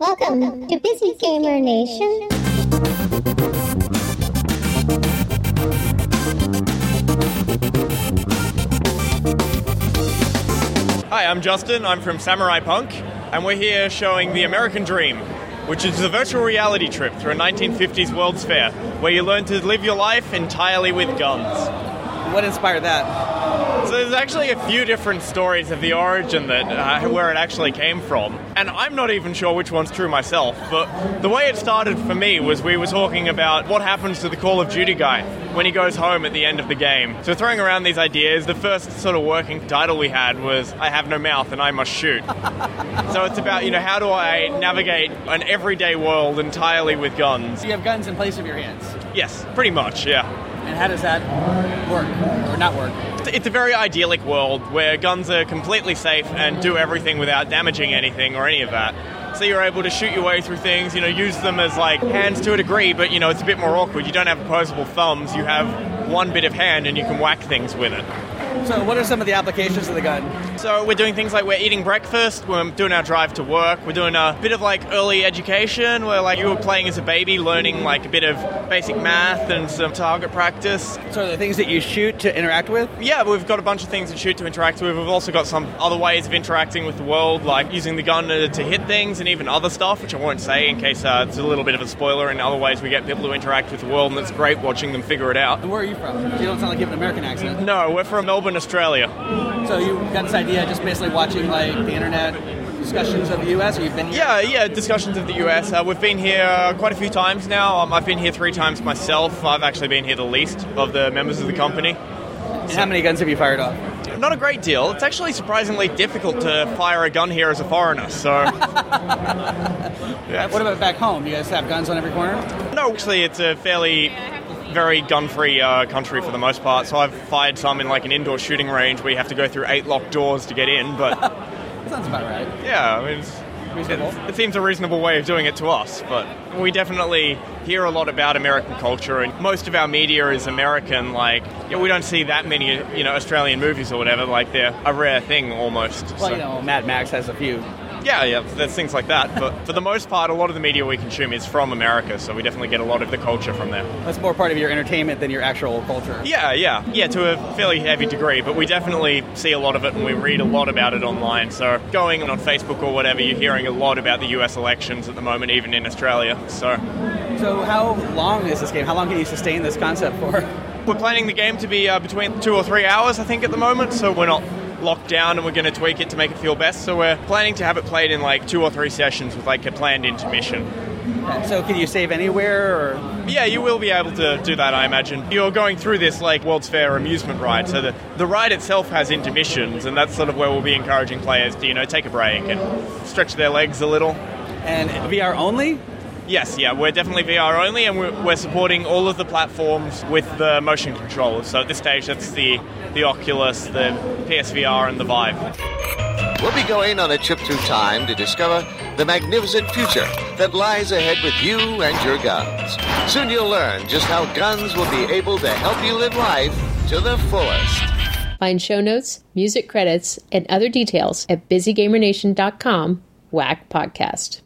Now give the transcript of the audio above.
Welcome to Busy Gamer Nation. Hi, I'm Justin. I'm from Samurai Punk, and we're here showing the American Dream, which is a virtual reality trip through a 1950s World's Fair, where you learn to live your life entirely with guns. What inspired that? So there's actually a few different stories of the origin that uh, where it actually came from, and I'm not even sure which one's true myself. But the way it started for me was we were talking about what happens to the Call of Duty guy when he goes home at the end of the game. So throwing around these ideas, the first sort of working title we had was "I have no mouth and I must shoot." so it's about you know how do I navigate an everyday world entirely with guns? You have guns in place of your hands. Yes, pretty much, yeah. And how does that work or not work? It's a very idyllic world where guns are completely safe and do everything without damaging anything or any of that. So you're able to shoot your way through things, you know, use them as like hands to a degree, but you know, it's a bit more awkward. You don't have opposable thumbs, you have one bit of hand and you can whack things with it. So, what are some of the applications of the gun? So we're doing things like we're eating breakfast, we're doing our drive to work, we're doing a bit of like early education where like you were playing as a baby, learning like a bit of basic math and some target practice. So, the things that you shoot to interact with? Yeah, we've got a bunch of things to shoot to interact with. We've also got some other ways of interacting with the world, like using the gun to, to hit things and even other stuff, which I won't say in case uh, it's a little bit of a spoiler. In other ways, we get people to interact with the world, and it's great watching them figure it out. And where are you from? You don't sound like you have an American accent. No, we're from Melbourne, Australia. So, you got this idea just basically watching like the internet discussions of the US, or you've been here? Yeah, yeah, discussions of the US. Uh, we've been here quite a few times now. Um, I've been here three times myself. I've actually been here the least of the members of the company. And how many guns have you fired off? Not a great deal. It's actually surprisingly difficult to fire a gun here as a foreigner, so. yeah, What about back home? You guys have guns on every corner? No, actually, it's a fairly very gun-free uh, country for the most part. So I've fired some in like an indoor shooting range where you have to go through eight locked doors to get in. But sounds about right. yeah, I mean, it's, it, it seems a reasonable way of doing it to us. But we definitely hear a lot about American culture, and most of our media is American. Like, yeah, we don't see that many, you know, Australian movies or whatever. Like, they're a rare thing almost. Well, So- you know, Mad Max has a few. Yeah, yeah, there's things like that. But for the most part, a lot of the media we consume is from America, so we definitely get a lot of the culture from there. That's more part of your entertainment than your actual culture. Yeah, yeah, yeah, to a fairly heavy degree, but we definitely see a lot of it and we read a lot about it online. So going on Facebook or whatever, you're hearing a lot about the US elections at the moment, even in Australia. So So, how long is this game? How long can you sustain this concept for? we're planning the game to be uh, between two or three hours, I think, at the moment, so we're not locked down and we're going to tweak it to make it feel best. So we're planning to have it played in like two or three sessions with like a planned intermission. So, can you save anywhere, or Yeah, you will be able to do that, I imagine. You're going through this like World's Fair amusement ride, so the, the ride itself has intermissions, and that's sort of where we'll be encouraging players to, you know, take a break and stretch their legs a little. and VR only? Yes, yeah, we're definitely VR only, and we're, we're supporting all of the platforms with the motion controllers. So at this stage, that's the, the Oculus, the PSVR, and the Vive. We'll be going on a trip through time to discover the magnificent future that lies ahead with you and your guns. Soon you'll learn just how guns will be able to help you live life to the fullest. Find show notes, music credits, and other details at busygamernation.com whack podcast.